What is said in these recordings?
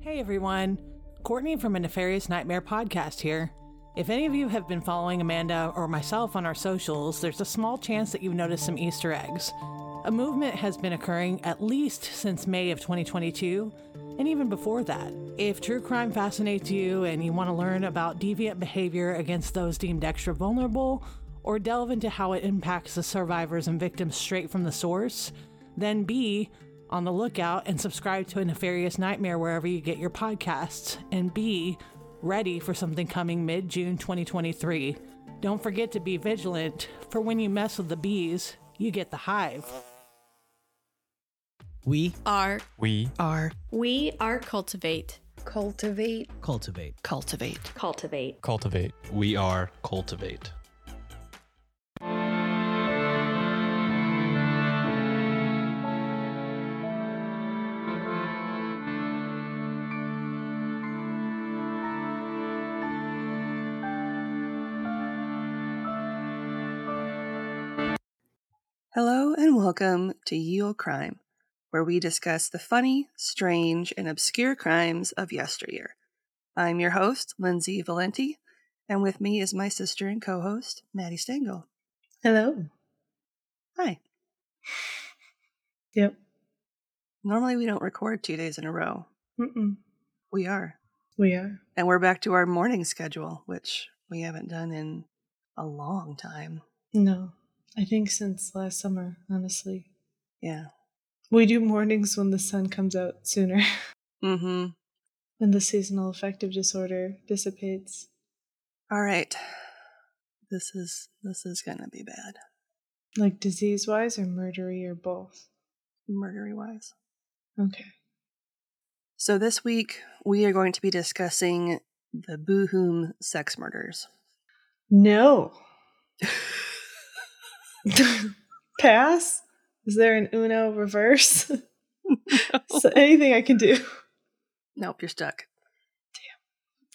Hey everyone, Courtney from a Nefarious Nightmare podcast here. If any of you have been following Amanda or myself on our socials, there's a small chance that you've noticed some Easter eggs. A movement has been occurring at least since May of 2022, and even before that. If true crime fascinates you and you want to learn about deviant behavior against those deemed extra vulnerable, or delve into how it impacts the survivors and victims straight from the source, then be on the lookout and subscribe to a nefarious nightmare wherever you get your podcasts and be ready for something coming mid June 2023. Don't forget to be vigilant, for when you mess with the bees, you get the hive. We are We are we are cultivate Cultivate. cultivate. cultivate Cultivate. cultivate. We are cultivate. Hello and welcome to Ye Crime, where we discuss the funny, strange, and obscure crimes of yesteryear. I'm your host, Lindsay Valenti, and with me is my sister and co-host, Maddie Stengel. Hello. Hi. Yep. Normally we don't record two days in a row. Mm-mm. We are. We are. And we're back to our morning schedule, which we haven't done in a long time. No, I think since last summer, honestly. Yeah. We do mornings when the sun comes out sooner Mm-hmm. and the seasonal affective disorder dissipates. All right. This is this is gonna be bad. Like disease wise or murdery or both. Murdery wise. Okay. So this week we are going to be discussing the Bochum sex murders. No. Pass? Is there an Uno reverse? so anything I can do. Nope, you're stuck.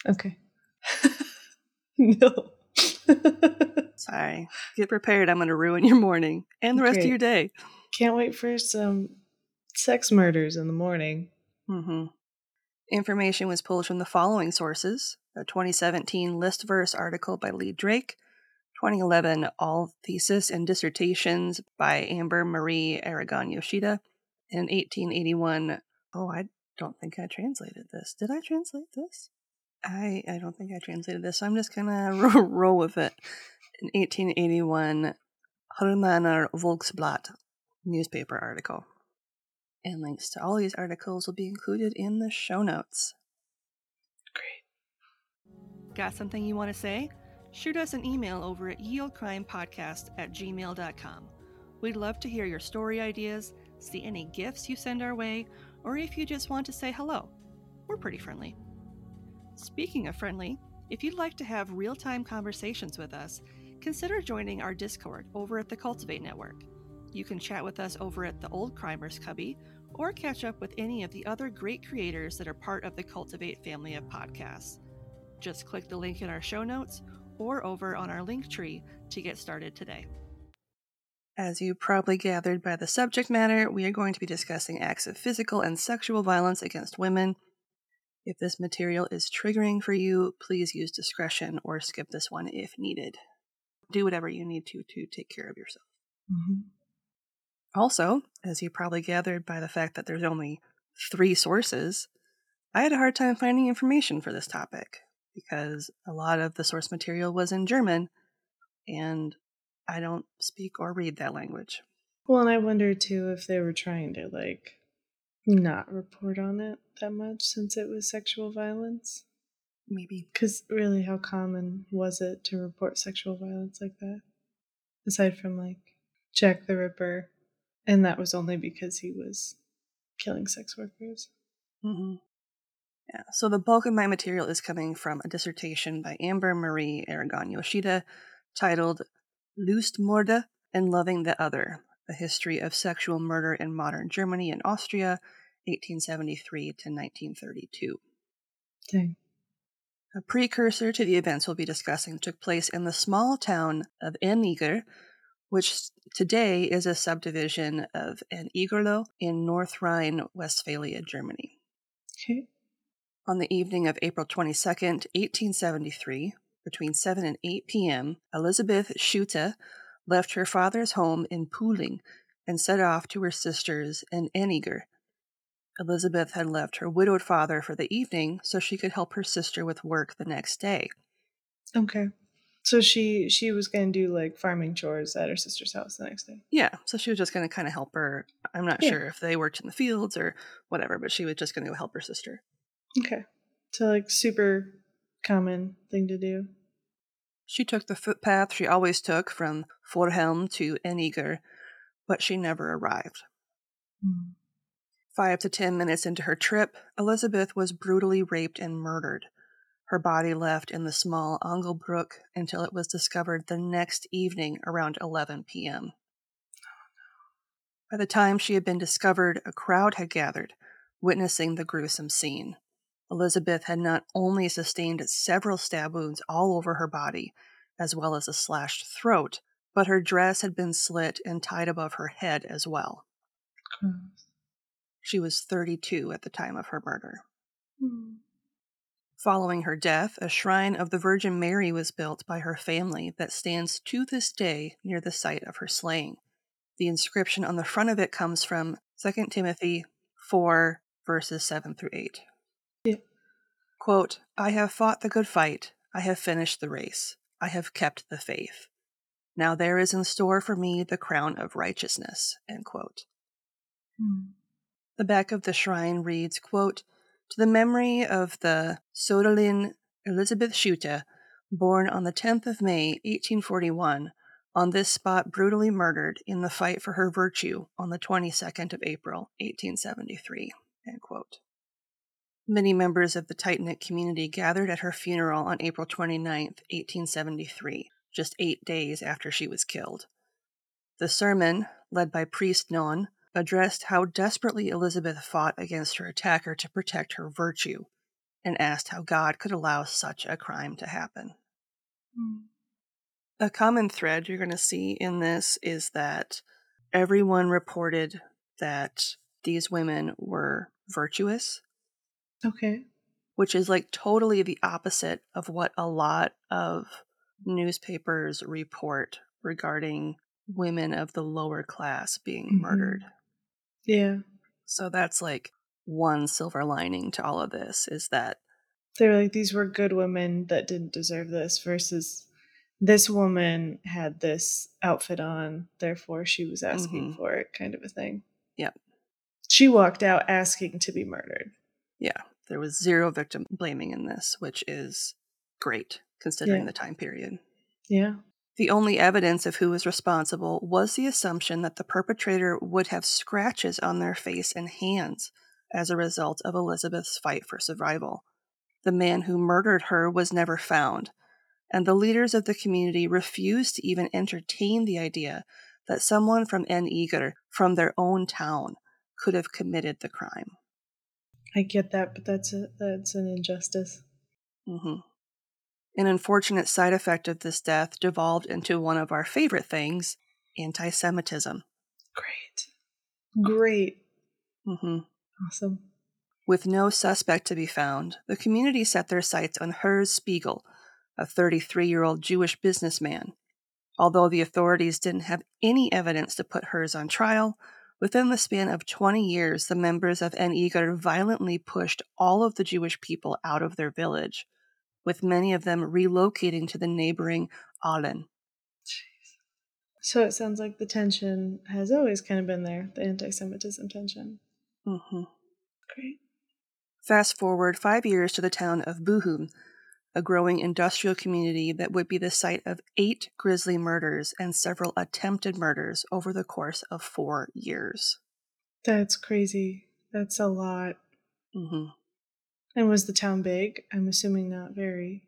Damn. Okay. no. Sorry. Get prepared. I'm going to ruin your morning and the rest of your day. Can't wait for some sex murders in the morning. Mm-hmm. Information was pulled from the following sources a 2017 Listverse article by Lee Drake, 2011 All Thesis and Dissertations by Amber Marie Aragon Yoshida, In 1881. Oh, I don't think I translated this. Did I translate this? I, I don't think I translated this, so I'm just gonna roll with it. In 1881 Hermanner Volksblatt newspaper article. And links to all these articles will be included in the show notes. Great. Got something you want to say? Shoot us an email over at yieldcrimepodcast at gmail.com. We'd love to hear your story ideas, see any gifts you send our way, or if you just want to say hello. We're pretty friendly. Speaking of friendly, if you'd like to have real time conversations with us, consider joining our Discord over at the Cultiv8 Network. You can chat with us over at the Olde Crimers Cubby or catch up with any of the other great creators that are part of the Cultiv8 family of podcasts. Just click the link in our show notes or over on our link tree to get started today. As you probably gathered by the subject matter, we are going to be discussing acts of physical and sexual violence against women. If this material is triggering for you, please use discretion or skip this one if needed. Do whatever you need to to take care of yourself. Mm-hmm. Also, as you probably gathered by the fact that there's only three sources, I had a hard time finding information for this topic because a lot of the source material was in German and I don't speak or read that language. Well, and I wonder too if they were trying to like not report on it that much since it was sexual violence. Maybe. Because really, how common was it to report sexual violence like that? Aside from like Jack the Ripper, and that was only because he was killing sex workers. hmm Yeah, so the bulk of my material is coming from a dissertation by Amber Marie Aragon Yoshida titled Lustmorde and Loving the Other A History of Sexual Murder in Modern Germany and Austria, 1873 to 1932. Dang. A precursor to the events we'll be discussing took place in the small town of Enniger, which today is a subdivision of Ennigerloh in North Rhine, Westphalia, Germany. Okay. On the evening of April 22nd, 1873, between 7 and 8 p.m., Elizabeth Schutte left her father's home in Pooling and set off to her sister's in Enniger. Elizabeth had left her widowed father for the evening so she could help her sister with work the next day. Okay. So she she was going to do like farming chores at her sister's house the next day. Yeah, so she was just going to kind of help her. I'm not Yeah. sure if they worked in the fields or whatever, but she was just going to go help her sister. Okay. So like super common thing to do. She took the footpath she always took from Vorhelm to Enniger, but she never arrived. Hmm. Five to ten minutes into her trip, Elizabeth was brutally raped and murdered. Her body left in the small Angelbrook until it was discovered the next evening around 11 p.m. By the time she had been discovered, a crowd had gathered, witnessing the gruesome scene. Elizabeth had not only sustained several stab wounds all over her body, as well as a slashed throat, but her dress had been slit and tied above her head as well. She was 32 at the time of her murder. Hmm. Following her death, a shrine of the Virgin Mary was built by her family that stands to this day near the site of her slaying. The inscription on the front of it comes from 2 Timothy 4, verses 7 through 8. Quote, I have fought the good fight, I have finished the race, I have kept the faith. Now there is in store for me the crown of righteousness. End quote. Hmm. The back of the shrine reads, quote, To the memory of the Sodalin Elizabeth Schutte, born on the 10th of May, 1841, on this spot brutally murdered in the fight for her virtue on the 22nd of April, 1873. End quote. Many members of the tight knit community gathered at her funeral on April 29th, 1873, just eight days after she was killed. The sermon, led by priest Non, addressed how desperately Elizabeth fought against her attacker to protect her virtue, and asked how God could allow such a crime to happen. A common thread you're going to see in this is that everyone reported that these women were virtuous, Okay. which is like totally the opposite of what a lot of newspapers report regarding women of the lower class being Mhm. murdered. Yeah. So that's like one silver lining to all of this is that They were like these were good women that didn't deserve this versus this woman had this outfit on, therefore she was asking Mhm. for it, kind of a thing. Yep. She walked out asking to be murdered. yeah, there was zero victim blaming in this, which is great considering Yeah. the time period. Yeah. The only evidence of who was responsible was the assumption that the perpetrator would have scratches on their face and hands as a result of Elizabeth's fight for survival. The man who murdered her was never found, and the leaders of the community refused to even entertain the idea that someone from Enniger, from their own town, could have committed the crime. I get that, but that's a that's an injustice. Mm-hmm. An unfortunate side effect of this death devolved into one of our favorite things anti Semitism. Great. Great. Mm-hmm. Awesome. With no suspect to be found, the community set their sights on Herz Spiegel, a 33 year old Jewish businessman. Although the authorities didn't have any evidence to put Herz on trial, within the span of 20 years, the members of Enniger violently pushed all of the Jewish people out of their village, with many of them relocating to the neighboring Ahlen. So it sounds like the tension has always kind of been there, the anti Semitism tension. Mm-hmm. Great. Fast forward five years to the town of Bochum, a growing industrial community that would be the site of eight grisly murders and several attempted murders over the course of four years. That's crazy. That's a lot. Mm-hmm. And was the town big? I'm assuming not very.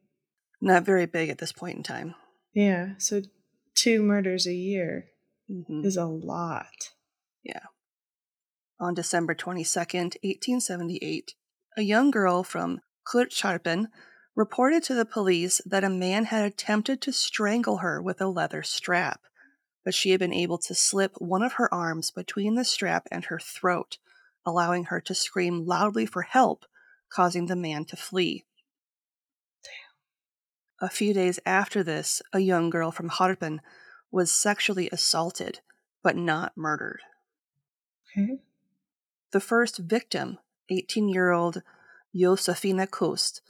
Not very big at this point in time. Yeah, so two murders a year hmm is a lot. Yeah. On December 22nd, 1878, a young girl from Klutscharpen reported to the police that a man had attempted to strangle her with a leather strap, but she had been able to slip one of her arms between the strap and her throat, allowing her to scream loudly for help causing the man to flee. A few days after this, a young girl from Harpen was sexually assaulted, but not murdered. Okay. The first victim, 18 year old Josefina Kost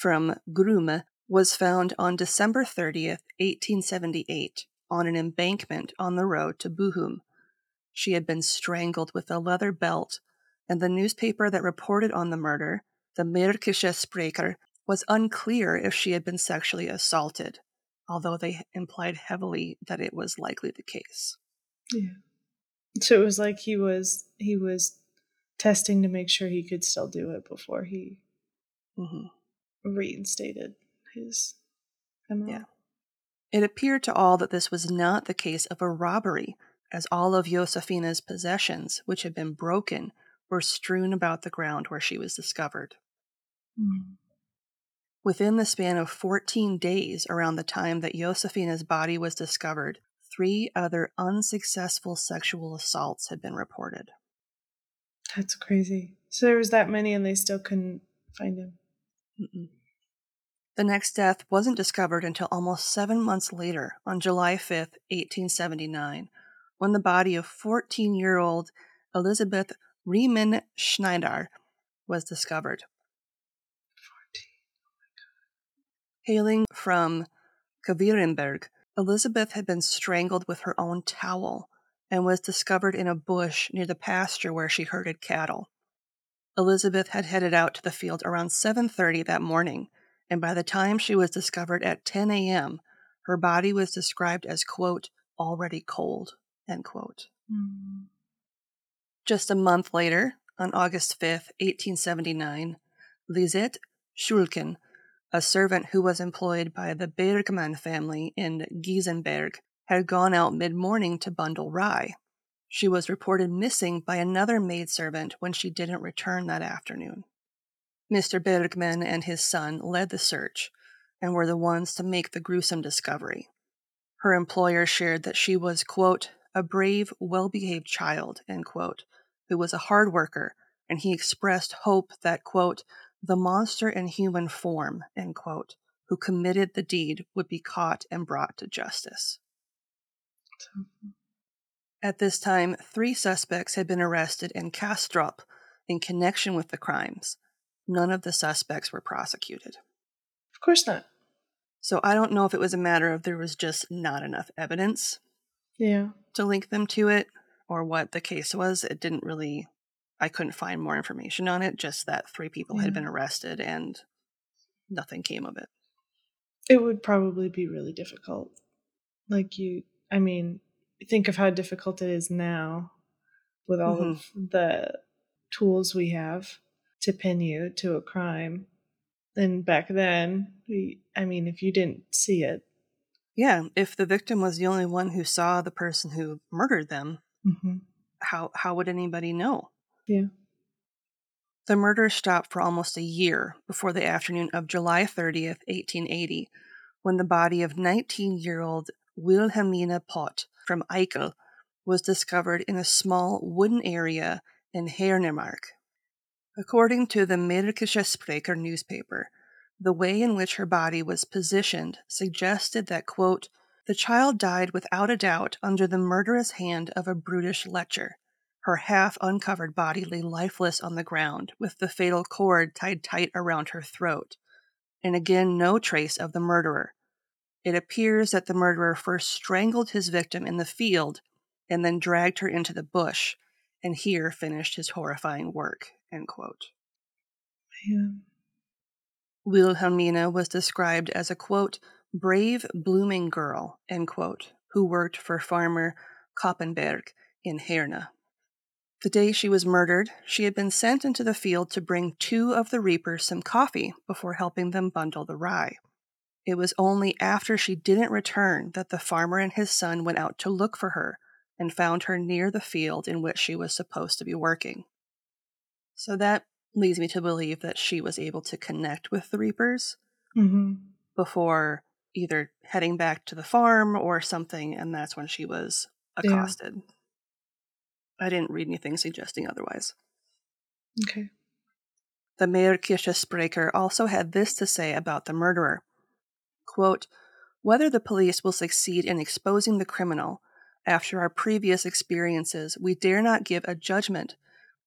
from Grumme, was found on December 30th, 1878, on an embankment on the road to Bochum. She had been strangled with a leather belt, and the newspaper that reported on the murder, the Märkische Sprecher, was unclear if she had been sexually assaulted, although they implied heavily that it was likely the case. Yeah. So it was like he was he was testing to make sure he could still do it before he hmm reinstated his MO. Yeah. It appeared to all that this was not the case of a robbery, as all of Josefina's possessions, which had been broken, were strewn about the ground where she was discovered. Mm. Within the span of 14 days around the time that Josefina's body was discovered, three other unsuccessful sexual assaults had been reported. That's crazy. So there was that many and they still couldn't find him. Mm-mm. The next death wasn't discovered until almost seven months later, on July 5th, 1879, when the body of 14 year old Elizabeth Riemann Schneider was discovered. 14. Hailing from Kavirenberg, Elizabeth had been strangled with her own towel and was discovered in a bush near the pasture where she herded cattle. Elizabeth had headed out to the field around 7:30 that morning, and by the time she was discovered at 10 a.m., her body was described as quote already cold end quote. Mm. Just a month later, on August 5th, 1879, Lisette Schulken, a servant who was employed by the Bergmann family in Giesenberg, had gone out mid morning to bundle rye. She was reported missing by another maidservant when she didn't return that afternoon. Mr. Bergman and his son led the search and were the ones to make the gruesome discovery. Her employer shared that she was, quote, a brave, well behaved child, end quote, who was a hard worker, and he expressed hope that, quote, the monster in human form, end quote, who committed the deed would be caught and brought to justice. Mm-hmm. At this time, three suspects had been arrested in Castrop in connection with the crimes. None of the suspects were prosecuted. Of course not. So I don't know if it was a matter of there was just not enough evidence Yeah. to link them to it or what the case was. It didn't really, I couldn't find more information on it, just that three people Yeah. had been arrested and nothing came of it. It would probably be really difficult. Like you, I mean, think of how difficult it is now with all of the tools we have to pin you to a crime. And back then, we, I mean, if you didn't see it, Yeah, if the victim was the only one who saw the person who murdered them, hmm how how would anybody know? yeah. The murder stopped for almost a year before the afternoon of July 30th, 1880, when the body of 19 year old Wilhelmina Pott from Eickel was discovered in a small wooden area in Hernemark. According to the Märkische Sprecher newspaper, the way in which her body was positioned suggested that, quote, the child died without a doubt under the murderous hand of a brutish lecher. Her half uncovered body lay lifeless on the ground, with the fatal cord tied tight around her throat, and again no trace of the murderer. It appears that the murderer first strangled his victim in the field and then dragged her into the bush, and here finished his horrifying work. End quote. Man. Wilhelmina was described as a quote, brave, blooming girl, end quote, who worked for farmer Koppenberg in Herne. The day she was murdered, she had been sent into the field to bring two of the reapers some coffee before helping them bundle the rye. It was only after she didn't return that the farmer and his son went out to look for her and found her near the field in which she was supposed to be working. So that leads me to believe that she was able to connect with the reapers hmm before either heading back to the farm or something, and that's when she was Yeah. accosted. I didn't read anything suggesting otherwise. Okay. The Märkische Sprecher also had this to say about the murderer quote, Whether the police will succeed in exposing the criminal, after our previous experiences, we dare not give a judgment,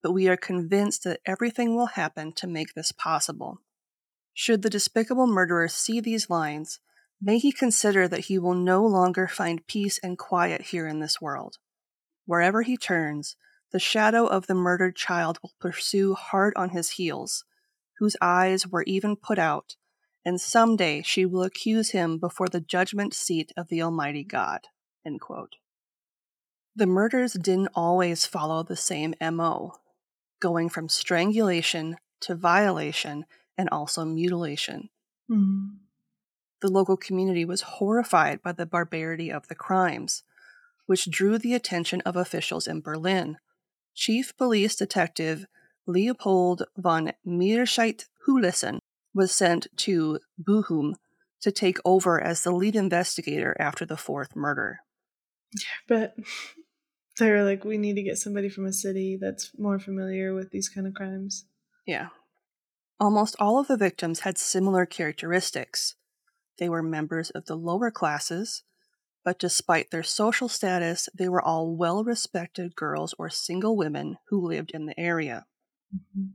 but we are convinced that everything will happen to make this possible. Should the despicable murderer see these lines, may he consider that he will no longer find peace and quiet here in this world. Wherever he turns, the shadow of the murdered child will pursue hard on his heels, whose eyes were even put out, and someday she will accuse him before the judgment seat of the Almighty God. The murders didn't always follow the same MO, going from strangulation to violation and also mutilation. Mm. The local community was horrified by the barbarity of the crimes, which drew the attention of officials in Berlin. Chief Police Detective Leopold von Meerscheidt Hüllessem was sent to Bochum to take over as the lead investigator after the fourth murder. Yeah, but they were like, we need to get somebody from a city that's more familiar with these kind of crimes. Yeah. Almost all of the victims had similar characteristics. They were members of the lower classes, but despite their social status, they were all well respected girls or single women who lived in the area. Mm-hmm.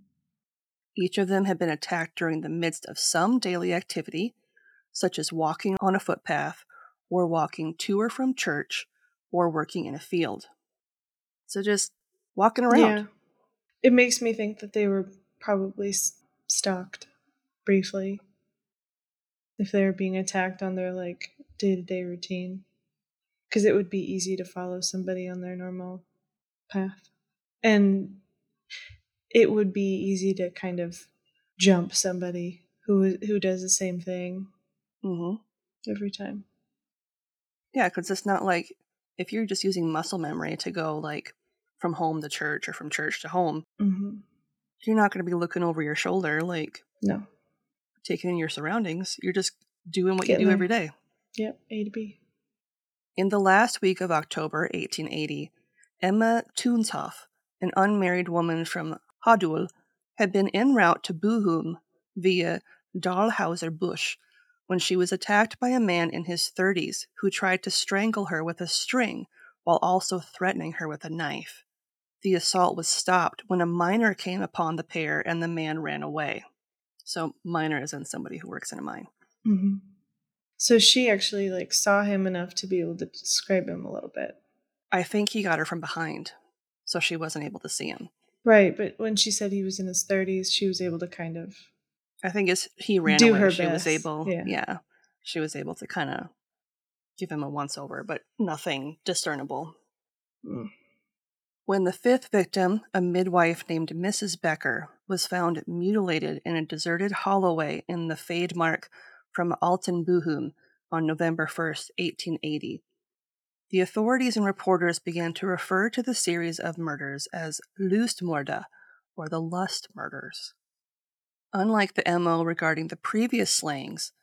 Each of them had been attacked during the midst of some daily activity, such as walking on a footpath, or walking to or from church, or working in a field. So just walking around. Yeah. It makes me think that they were probably stalked briefly if they were being attacked on their like day-to-day routine because it would be easy to follow somebody on their normal path and it would be easy to kind of jump somebody who who does the same thing hmm every time Yeah, because it's not like if you're just using muscle memory to go like from home to church or from church to home, mm-hmm. you're not going to be looking over your shoulder, like no taking in your surroundings. You're just doing what Getting you do there. every day. yep a to b In the last week of October 1880, Emma Tunshoff, an unmarried woman from Hadul, had been en route to Bochum via Dahlhauser Busch when she was attacked by a man in his 30s who tried to strangle her with a string while also threatening her with a knife. The assault was stopped when a miner came upon the pair and the man ran away. So, miner is in somebody who works in a mine. mm-hmm. so she actually like saw him enough to be able to describe him a little bit I think he got her from behind, so she wasn't able to see him. Right but when she said he was in his 30s she was able to kind of I think as he ran Do away, her she was able, yeah. she was able to kind of give him a once over, but nothing discernible. Mm. When the fifth victim, a midwife named Mrs. Becker, was found mutilated in a deserted holloway in the Fade Mark from Altenbochum on November 1st, 1880, the authorities and reporters began to refer to the series of murders as Lustmorde, or the Lust Murders. Unlike the MO regarding the previous slayings,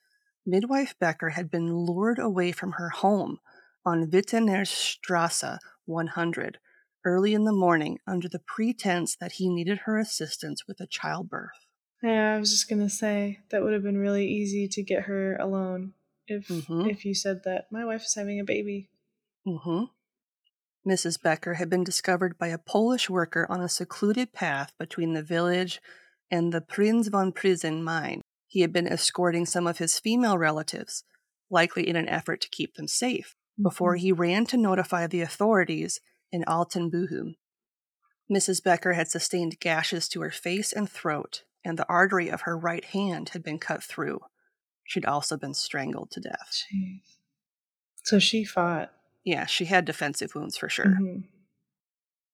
midwife Becker had been lured away from her home on Wittenerstrasse 100 early in the morning under the pretense that he needed her assistance with a childbirth. Yeah, I was just gonna say that would have been really easy to get her alone if Mhm. if you said that my wife is having a baby. Hmm Mrs. Becker had been discovered by a Polish worker on a secluded path between the village and the Prinz von Preußen mine. He had been escorting some of his female relatives, likely in an effort to keep them safe, before he ran to notify the authorities in Altenbochum. Mrs. Becker had sustained gashes to her face and throat, and the artery of her right hand had been cut through. She'd also been strangled to death. Jeez. So she fought. Yeah, she had defensive wounds for sure. Mhm.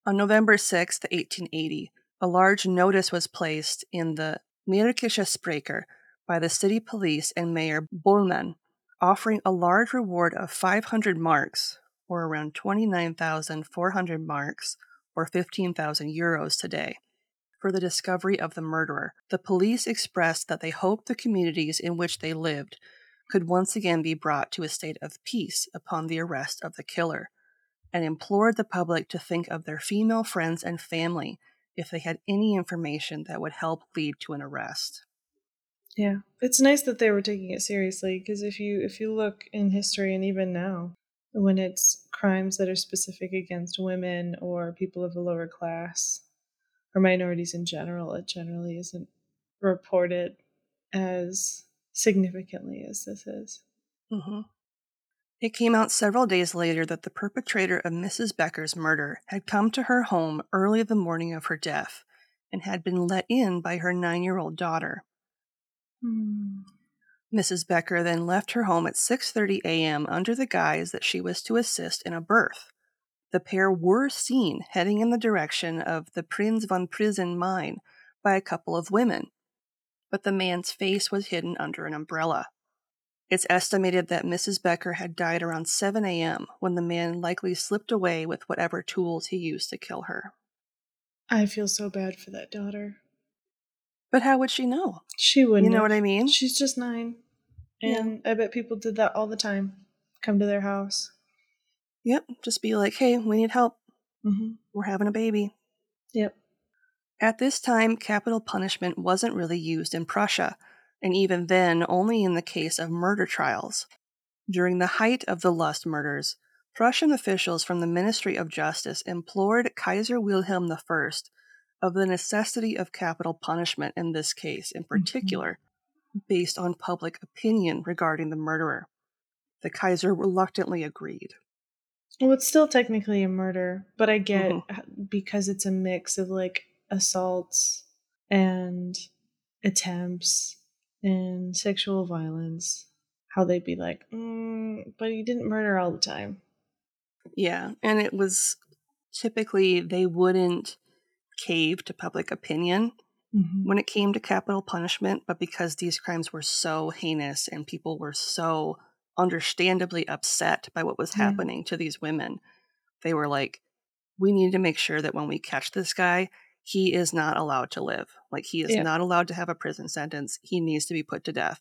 On November 6th, 1880, a large notice was placed in the Märkische Sprecher by the city police and Mayor Bollmann, offering a large reward of 500 marks, or around 29,400 marks, or 15,000 euros today, for the discovery of the murderer. The police expressed that they hoped the communities in which they lived could once again be brought to a state of peace upon the arrest of the killer and implored the public to think of their female friends and family if they had any information that would help lead to an arrest. Yeah, it's nice that they were taking it seriously because if you if you look in history and even now, when it's crimes that are specific against women or people of a lower class or minorities in general, it generally isn't reported as significantly as this is. Mm-hmm. It came out several days later that the perpetrator of Mrs. Becker's murder had come to her home early the morning of her death and had been let in by her nine year old daughter. Hmm. Mrs. Becker then left her home at 6:30 a.m. under the guise that she was to assist in a birth. The pair were seen heading in the direction of the Prinz von Preußen mine by a couple of women, but the man's face was hidden under an umbrella. It's estimated that Mrs. Becker had died around 7 a.m. when the man likely slipped away with whatever tools he used to kill her. I feel so bad for that daughter. But how would she know? She wouldn't. You know have. what I mean? She's just nine. Yeah. And I bet people did that all the time. Come to their house. Yep, just be like, hey, we need help. Mm-hmm. We're having a baby. Yep. At this time, capital punishment wasn't really used in Prussia, and even then, only in the case of murder trials. During the height of the Lust murders, Prussian officials from the Ministry of Justice implored Kaiser Wilhelm I of the necessity of capital punishment in this case, in particular, based on public opinion regarding the murderer. The Kaiser reluctantly agreed. Well, it's still technically a murder, but I get Mhm. because it's a mix of like assaults and attempts and sexual violence. How they'd be like, mm, but he didn't murder all the time. Yeah, and it was typically they wouldn't cave to public opinion Mm-hmm. when it came to capital punishment, but because these crimes were so heinous and people were so understandably upset by what was happening to these women, they were like, we need to make sure that when we catch this guy, he is not allowed to live. Like, he is Yeah. not allowed to have a prison sentence. He needs to be put to death.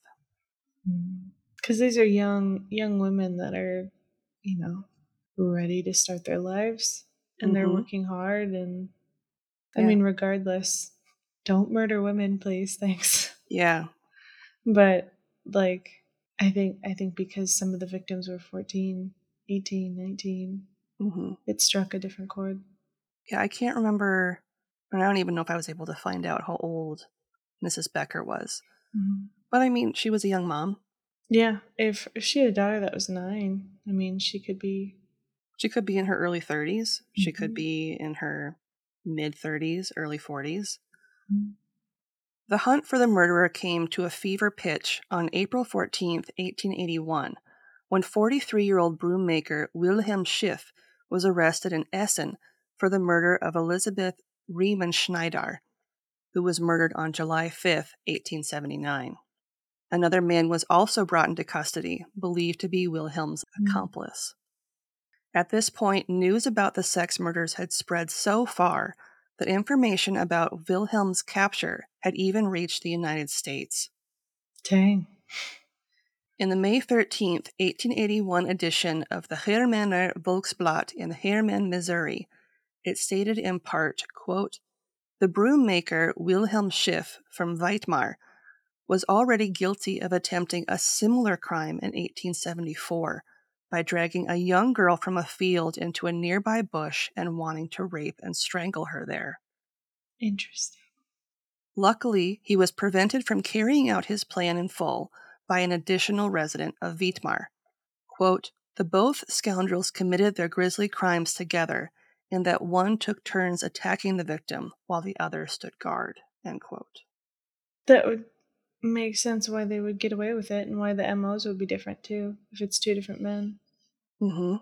Because these are young young women that are, you know, ready to start their lives, and they're Mhm. working hard. And I Yeah. mean, regardless, don't murder women, please. Thanks. Yeah. but like i think i think because some of the victims were 14 18 19 hmm it struck a different chord Yeah, I can't remember. And I don't even know if I was able to find out how old Mrs. Becker was. But I mean, she was a young mom. yeah if if she had a daughter that was nine i mean she could be She could be in her early 30s. She could Mhm. be in her mid 30s, early 40s. Mhm. The hunt for the murderer came to a fever pitch on April 14th, 1881, when 43 year old broom maker Wilhelm Schiff was arrested in Essen for the murder of Elizabeth Riemenschneider, who was murdered on July 5th, 1879. Another man was also brought into custody, believed to be Wilhelm's Mm. accomplice. At this point, news about the sex murders had spread so far that information about Wilhelm's capture had even reached the United States. dang In the May 13th, 1881 edition of the Hermanner Volksblatt in Hermann, Missouri, it stated in part, quote, The broom maker Wilhelm Schiff from Weitmar was already guilty of attempting a similar crime in 1874 by dragging a young girl from a field into a nearby bush and wanting to rape and strangle her there. interesting Luckily, he was prevented from carrying out his plan in full by an additional resident of Weitmar. Quote, the both scoundrels committed their grisly crimes together in that one took turns attacking the victim while the other stood guard. End quote. that would make sense why they would get away with it and why the mos would be different too if it's two different men Mm-hmm.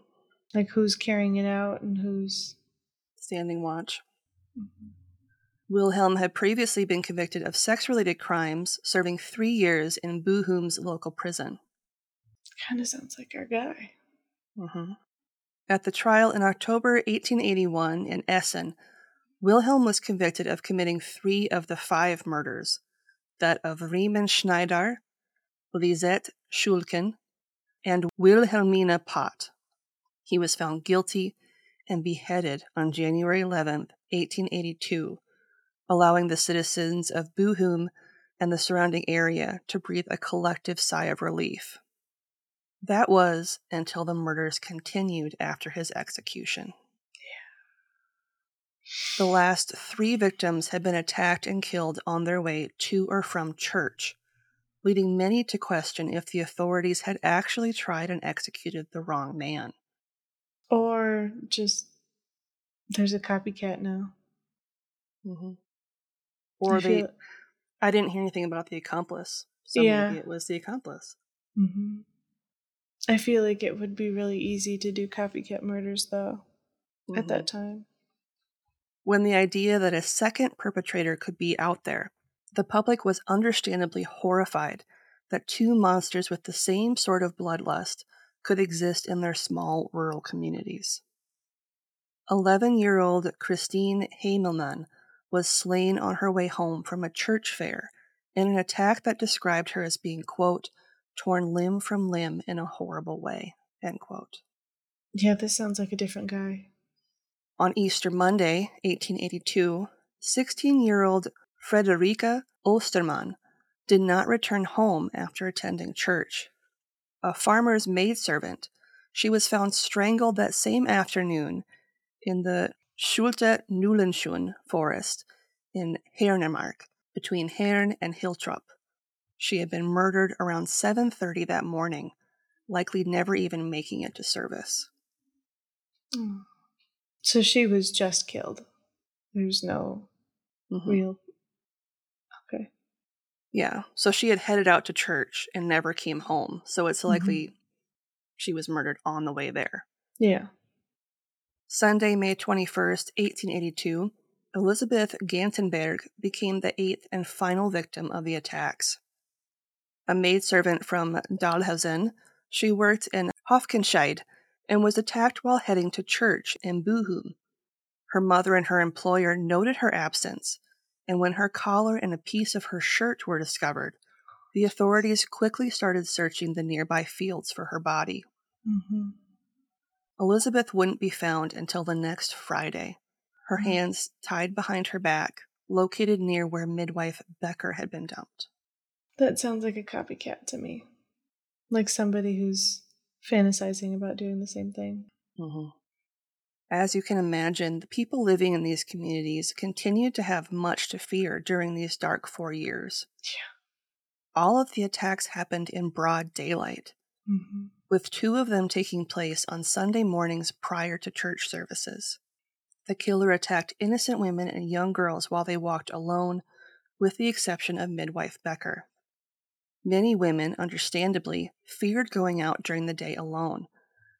like who's carrying it out and who's Standing watch. Wilhelm had previously been convicted of sex related crimes, serving three years in Bochum's local prison. kind of sounds like our guy Mhm. At the trial in October 1881 in Essen, Wilhelm was convicted of committing three of the five murders that of Riemenschneider, Lisette Schulken, and Wilhelmina Pott. He was found guilty and beheaded on January 11, 1882, allowing the citizens of Bochum and the surrounding area to breathe a collective sigh of relief. That was until the murders continued after his execution. The last three victims had been attacked and killed on their way to or from church, leading many to question if the authorities had actually tried and executed the wrong man. Or just there's a copycat now. Mm-hmm. Or I they, feel- I didn't hear anything about the accomplice, so Yeah. maybe it was the accomplice. Mhm. I feel like it would be really easy to do copycat murders though at Mhm. that time. When the idea that a second perpetrator could be out there, the public was understandably horrified that two monsters with the same sort of bloodlust could exist in their small rural communities. 11 year old Christine Hamelman was slain on her way home from a church fair in an attack that described her as being, quote, torn limb from limb in a horrible way, end quote. Yeah, this sounds like a different guy. On Easter Monday, 1882, 16 year old Frederica Ostermann did not return home after attending church. A farmer's maidservant, she was found strangled that same afternoon in the Schulte Nullenschun forest in Hernemark, between Herne and Hiltrop. She had been murdered around 7:30 that morning, likely never even making it to service. Mm. So she was just killed. There's no Mhm. real. Okay. Yeah. So she had headed out to church and never came home. So it's likely she was murdered on the way there. Yeah. Sunday, May 21st, 1882, Elizabeth Gantenberg became the eighth and final victim of the attacks. A maidservant from Dahlhausen, she worked in Hofkenscheid and was attacked while heading to church in Bochum. Her mother and her employer noted her absence, and when her collar and a piece of her shirt were discovered, the authorities quickly started searching the nearby fields for her body. Mm-hmm. Elizabeth wouldn't be found until the next Friday, her Mhm. hands tied behind her back, located near where midwife Becker had been dumped. That sounds like a copycat to me. Like somebody who's fantasizing about doing the same thing. Mm-hmm. As you can imagine, the people living in these communities continued to have much to fear during these dark four years. Yeah. All of the attacks happened in broad daylight, Mm-hmm. with two of them taking place on Sunday mornings prior to church services. The killer attacked innocent women and young girls while they walked alone, with the exception of midwife Becker. Many women, understandably, feared going out during the day alone,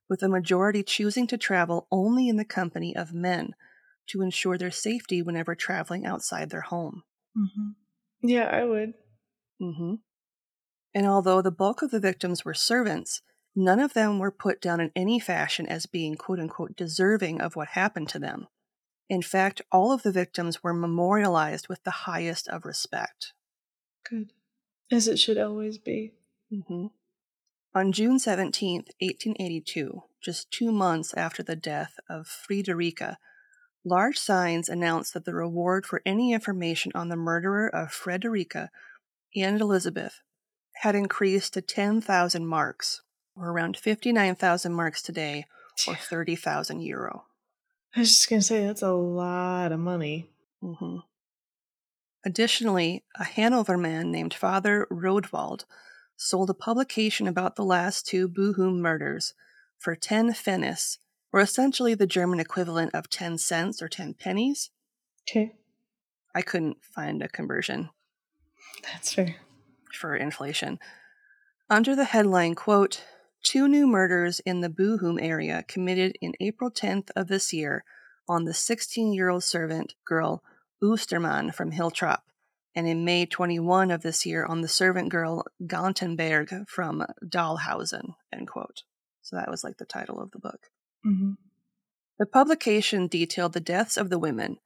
with the majority choosing to travel only in the company of men to ensure their safety whenever traveling outside their home. Mm-hmm. Yeah, I would. Mm-hmm. And although the bulk of the victims were servants, none of them were put down in any fashion as being quote unquote deserving of what happened to them. In fact, all of the victims were memorialized with the highest of respect. Good. As it should always be. hmm On June 17, 1882, just two months after the death of Friederike, large signs announced that the reward for any information on the murderer of Frederica and Elizabeth had increased to 10,000 marks, or around 59,000 marks today, or 30,000 euro. I was just gonna say that's a lot of money. hmm Additionally, a Hanover man named Father Rodwald sold a publication about the last two Bochum murders for 10 pfennis, or essentially the German equivalent of 10 cents or 10 pennies. Okay, I couldn't find a conversion that's fair. for inflation. Under the headline, quote, Two new murders in the Bochum area committed in April 10th of this year on the 16 year old servant girl Oosterman from Hiltrop, and in May 21 of this year on the servant girl Gantenberg from Dahlhausen, end quote. So that was like the title of the book. Mm-hmm. The publication detailed the deaths of the women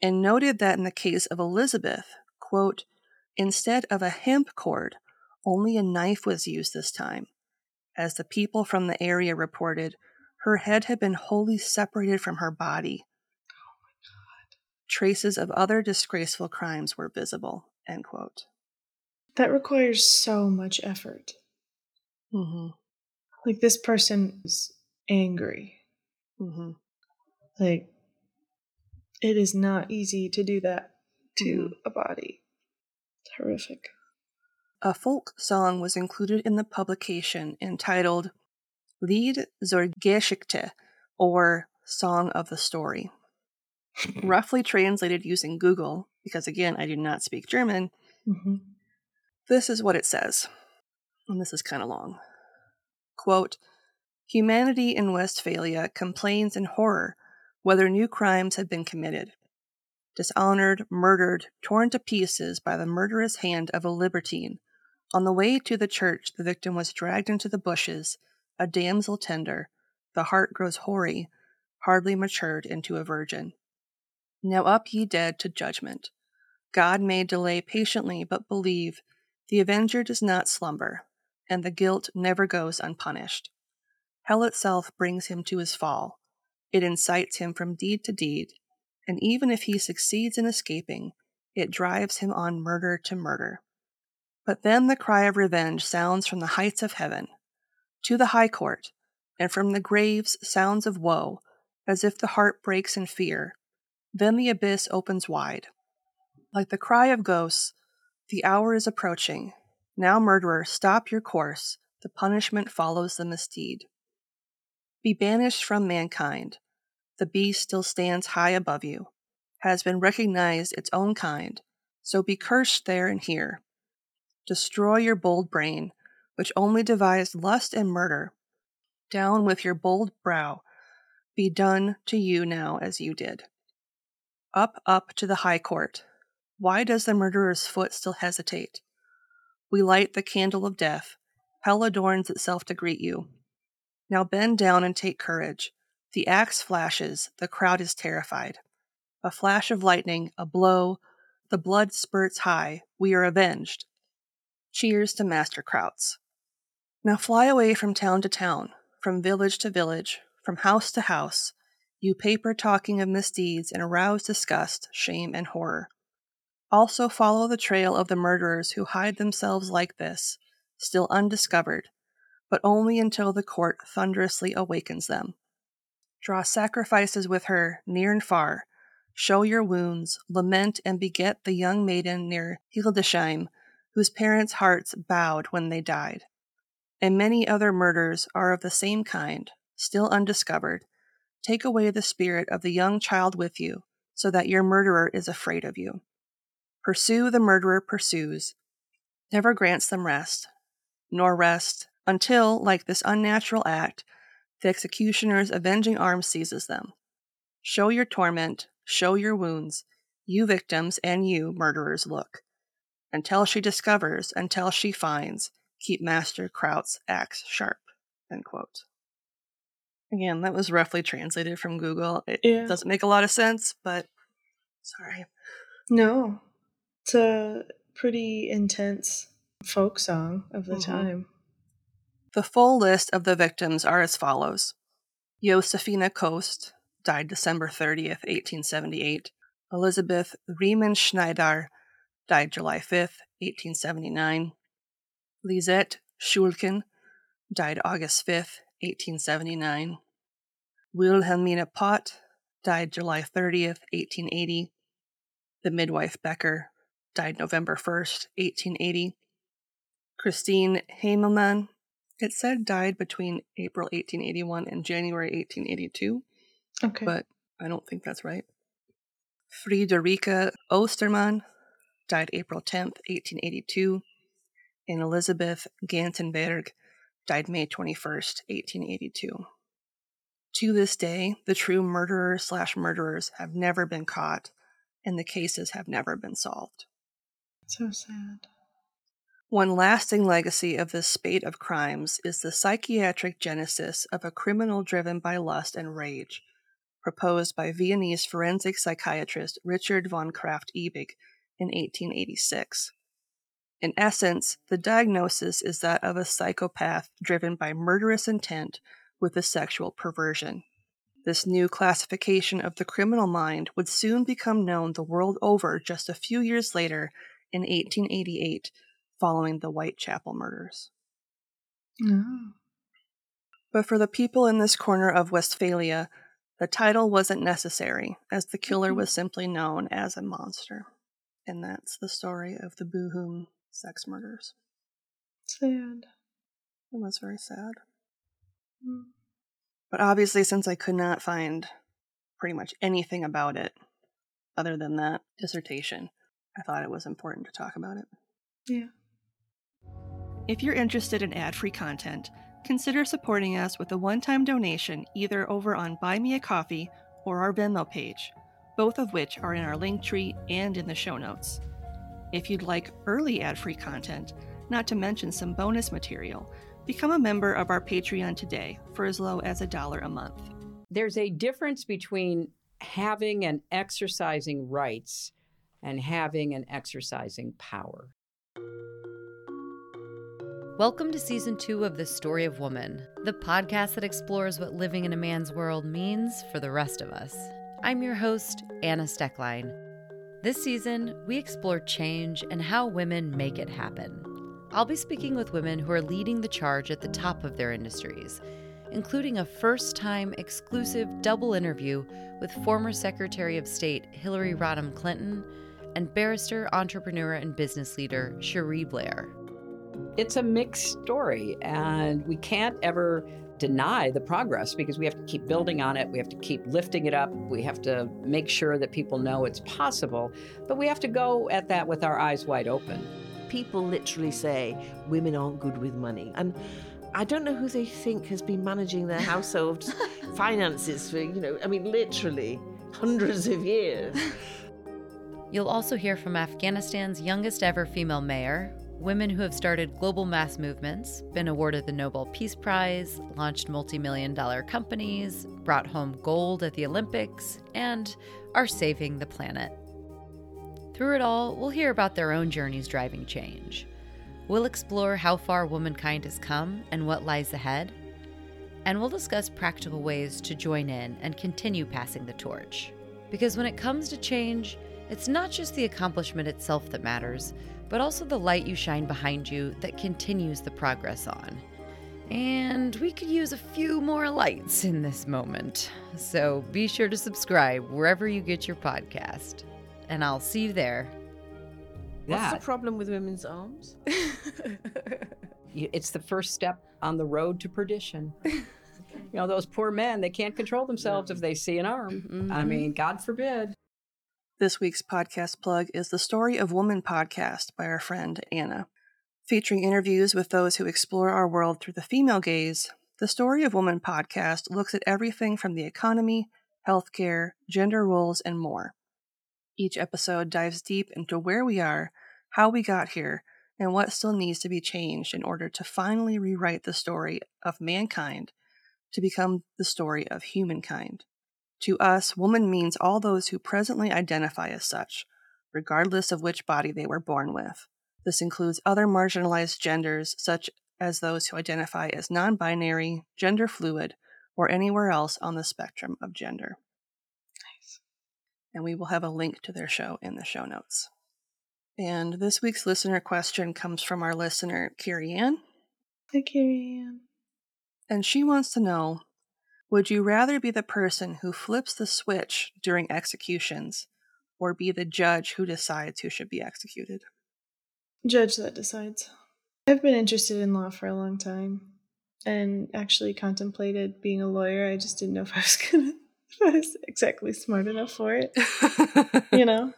and noted that in the case of Elizabeth, quote, instead of a hemp cord, only a knife was used this time. As the people from the area reported, her head had been wholly separated from her body. Traces of other disgraceful crimes were visible. End quote. That requires so much effort. Mm-hmm. Like this person is angry. Mm-hmm. Like it is not easy to do that to Mhm. a body. It's horrific. A folk song was included in the publication entitled Lied zur Geschichte, or Song of the Story. Roughly translated using Google, because again, I do not speak German, hmm this is what it says. And this is kind of long. Quote Humanity in Westphalia complains in horror whether new crimes have been committed. Dishonored, murdered, torn to pieces by the murderous hand of a libertine. On the way to the church, the victim was dragged into the bushes, a damsel tender. The heart grows hoary, hardly matured into a virgin. Now up ye dead to judgment. God may delay patiently, but believe the avenger does not slumber, and the guilt never goes unpunished. Hell itself brings him to his fall. It incites him from deed to deed, and even if he succeeds in escaping, it drives him on murder to murder. But then the cry of revenge sounds from the heights of heaven to the high court, and from the graves sounds of woe, as if the heart breaks in fear. Then the abyss opens wide. Like the cry of ghosts, the hour is approaching. Now, murderer, stop your course. The punishment follows the misdeed. Be banished from mankind. The beast still stands high above you, has been recognized its own kind, so be cursed there and here. Destroy your bold brain, which only devised lust and murder. Down with your bold brow. Be done to you now as you did. Up, up to the high court. Why does the murderer's foot still hesitate? We light the candle of death. Hell adorns itself to greet you. Now bend down and take courage. The axe flashes, the crowd is terrified. A flash of lightning, a blow, the blood spurts high. We are avenged. Cheers to Master Krautz. Now fly away from town to town, from village to village, from house to house, you paper talking of misdeeds and arouse disgust, shame, and horror. Also follow the trail of the murderers who hide themselves like this, still undiscovered, but only until the court thunderously awakens them. Draw sacrifices with her, near and far. Show your wounds, lament and beget the young maiden near Hildesheim, whose parents' hearts bowed when they died. And many other murders are of the same kind, still undiscovered. Take away the spirit of the young child with you, so that your murderer is afraid of you. Pursue the murderer pursues, never grants them rest, nor rest until, like this unnatural act, the executioner's avenging arm seizes them. Show your torment, show your wounds, you victims and you murderers look. Until she discovers, until she finds, keep Master Krautz's axe sharp. End quote. Again, that was roughly translated from Google. It Yeah. doesn't make a lot of sense, but sorry. No, it's a pretty intense folk song of the Mhm. time. The full list of the victims are as follows Josefina Kost, died December 30th, 1878. Elizabeth Riemenschneider, died July 5th, 1879. Lisette Schulken, died August 5th, 1879. Wilhelmina Pott, died July 30th, 1880. The midwife Becker, died November 1st, 1880. Christine Heimelmann, it said died between April 1881 and January 1882, Okay. but I don't think that's right. Friederike Ostermann died April 10th, 1882, and Elizabeth Gantenberg died May 21st, 1882. To this day, the true murderer slash murderers have never been caught, and the cases have never been solved. so sad. One lasting legacy of this spate of crimes is the psychiatric genesis of a criminal driven by lust and rage, proposed by Viennese forensic psychiatrist Richard von Krafft-Ebing in 1886. In essence, the diagnosis is that of a psychopath driven by murderous intent with a sexual perversion. This new classification of the criminal mind would soon become known the world over just a few years later in 1888, following the Whitechapel murders. No. But for the people in this corner of Westphalia, the title wasn't necessary, as the killer mm-hmm. was simply known as a monster. And that's the story of the Bochum sex murders. Sad. It was very sad. Mm. But obviously, since I could not find pretty much anything about it other than that dissertation, I thought it was important to talk about it. Yeah. If you're interested in ad free content, consider supporting us with a one time donation either over on Buy Me a Coffee or our Venmo page, both of which are in our link tree and in the show notes. If you'd like early ad free content, not to mention some bonus material, become a member of our Patreon today for as low as a dollar a month. There's a difference between having and exercising rights and having and exercising power. Welcome to season two of The Story of Woman, the podcast that explores what living in a man's world means for the rest of us. I'm your host, Anna Stecklein. This season, we explore change and how women make it happen. I'll be speaking with women who are leading the charge at the top of their industries, including a first time exclusive double interview with former Secretary of State Hillary Rodham Clinton and barrister, entrepreneur, and business leader Cherie Blair. It's a mixed story, and we can't ever deny the progress because we have to keep building on it. We have to keep lifting it up. We have to make sure that people know it's possible, but we have to go at that with our eyes wide open. People literally say women aren't good with money. And I don't know who they think has been managing their household finances for, you know, I mean, literally hundreds of years. You'll also hear from Afghanistan's youngest ever female mayor, women who have started global mass movements, been awarded the Nobel Peace Prize, launched multi million dollar companies, brought home gold at the Olympics, and are saving the planet. Through it all, we'll hear about their own journeys driving change. We'll explore how far womankind has come and what lies ahead. And we'll discuss practical ways to join in and continue passing the torch. Because when it comes to change, it's not just the accomplishment itself that matters, but also the light you shine behind you that continues the progress on. And we could use a few more lights in this moment. So be sure to subscribe wherever you get your podcast. And I'll see you there. What's the problem with women's arms? it's the first step on the road to perdition. you know, those poor men, they can't control themselves if they see an arm. I mm-hmm. mean, God forbid. This week's podcast plug is the Story of Woman podcast by our friend Anna. Featuring interviews with those who explore our world through the female gaze, the Story of Woman podcast looks at everything from the economy, healthcare, gender roles, and more. Each episode dives deep into where we are, how we got here, and what still needs to be changed in order to finally rewrite the story of mankind to become the story of humankind. To us, woman means all those who presently identify as such, regardless of which body they were born with. This includes other marginalized genders, such as those who identify as non binary, gender fluid, or anywhere else on the spectrum of gender. And we will have a link to their show in the show notes. And this week's listener question comes from our listener, Carrie Ann, Hi, Carrie Ann. and she wants to know Would you rather be the person who flips the switch during executions or be the judge who decides who should be executed? Judge that decides. I've been interested in law for a long time and actually contemplated being a lawyer. I just didn't know if I was gonna if I was exactly smart enough for it. you know?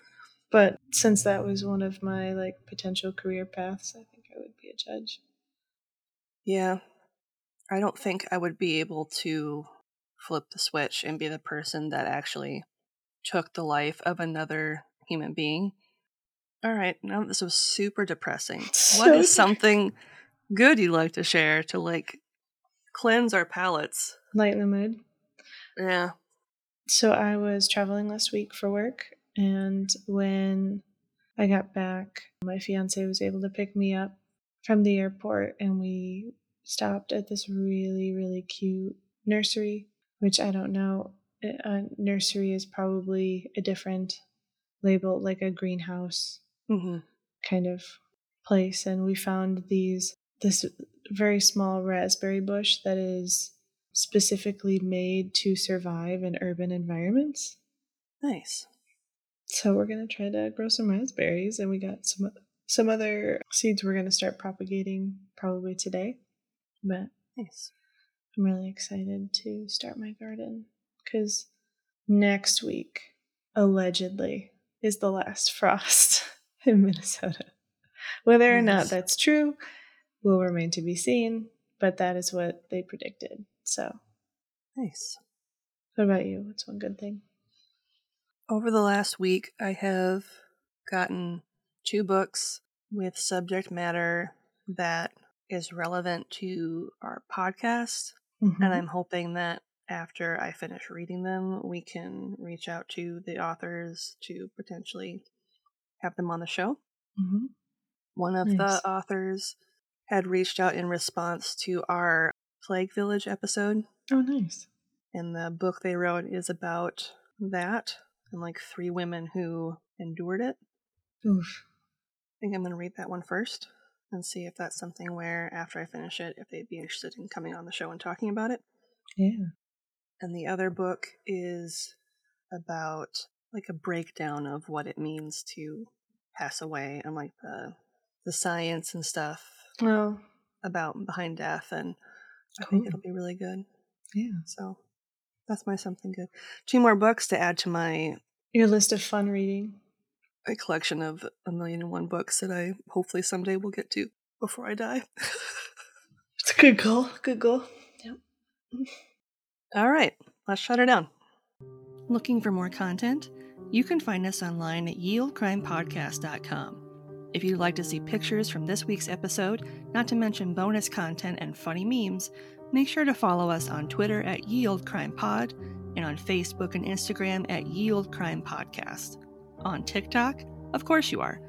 But since that was one of my like potential career paths, I think I would be a judge. Yeah. I don't think I would be able to flip the switch and be the person that actually took the life of another human being. All right, now this was super depressing. what is something good you'd like to share to like cleanse our palates? Lighten the mood. Yeah. So I was traveling last week for work, and when I got back, my fiance was able to pick me up from the airport, and we stopped at this really, really cute nursery which I don't know. A nursery is probably a different label, like a greenhouse Mm-hmm. kind of place. And we found these this very small raspberry bush that is specifically made to survive in urban environments. Nice. So we're gonna try to grow some raspberries, and we got some some other seeds we're gonna start propagating probably today. But Nice. I'm really excited to start my garden because next week, allegedly, is the last frost in Minnesota. Whether or not that's true will remain to be seen, but that is what they predicted. So, Nice. what about you? What's one good thing? Over the last week, I have gotten two books with subject matter that is relevant to our podcast. Mm-hmm. And I'm hoping that after I finish reading them, we can reach out to the authors to potentially have them on the show. hmm One of Nice. the authors had reached out in response to our Plague Village episode, Oh, nice. and the book they wrote is about that and like three women who endured it. Oof. I think I'm going to read that one first and see if that's something where, after I finish it, if they'd be interested in coming on the show and talking about it. Yeah. And the other book is about like a breakdown of what it means to pass away and like the the science and stuff Oh, about behind death and I Cool. think it'll be really good. yeah. So that's my something good. Two more books to add to my Your list of fun reading. a collection of a million and one books that I hopefully someday will get to before I die. It's a good goal. Good goal. Yep. All right, let's shut her down. Looking for more content? You can find us online at yeoldecrimepodcast.com. If you'd like to see pictures from this week's episode, not to mention bonus content and funny memes, make sure to follow us on Twitter at Ye Olde Crime Pod and on Facebook and Instagram at Ye Olde Crime Podcast. On TikTok, of course you are.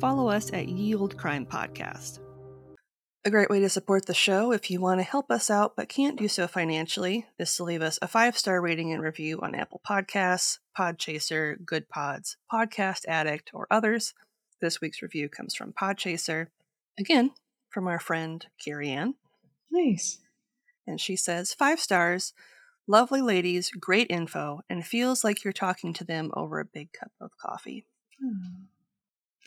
Follow us at Ye Olde Crime Podcast. A great way to support the show if you want to help us out but can't do so financially is to leave us a five star rating and review on Apple Podcasts, Podchaser, Goodpods, Podcast Addict, or others. This week's review comes from Podchaser, again from our friend Carrie Ann, Nice. and she says five stars, lovely ladies, great info, and feels like you're talking to them over a big cup of coffee. Oh.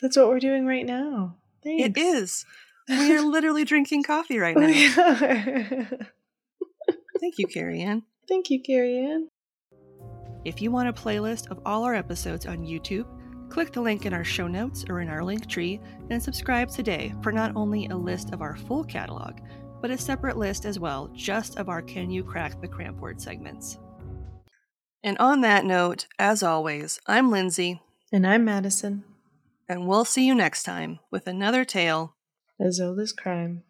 That's what we're doing right now. Thanks. It is. We are literally drinking coffee right We now. are. Thank you, Carrie Ann. Thank you, Carrie Ann. If you want a playlist of all our episodes on YouTube, click the link in our show notes or in our link tree and subscribe today for not only a list of our full catalog, but a separate list as well, just of our Can You Crack the Cramp Word segments. And on that note, as always, I'm Lindsay, And I'm Madison. and we'll see you next time with another tale As old as crime.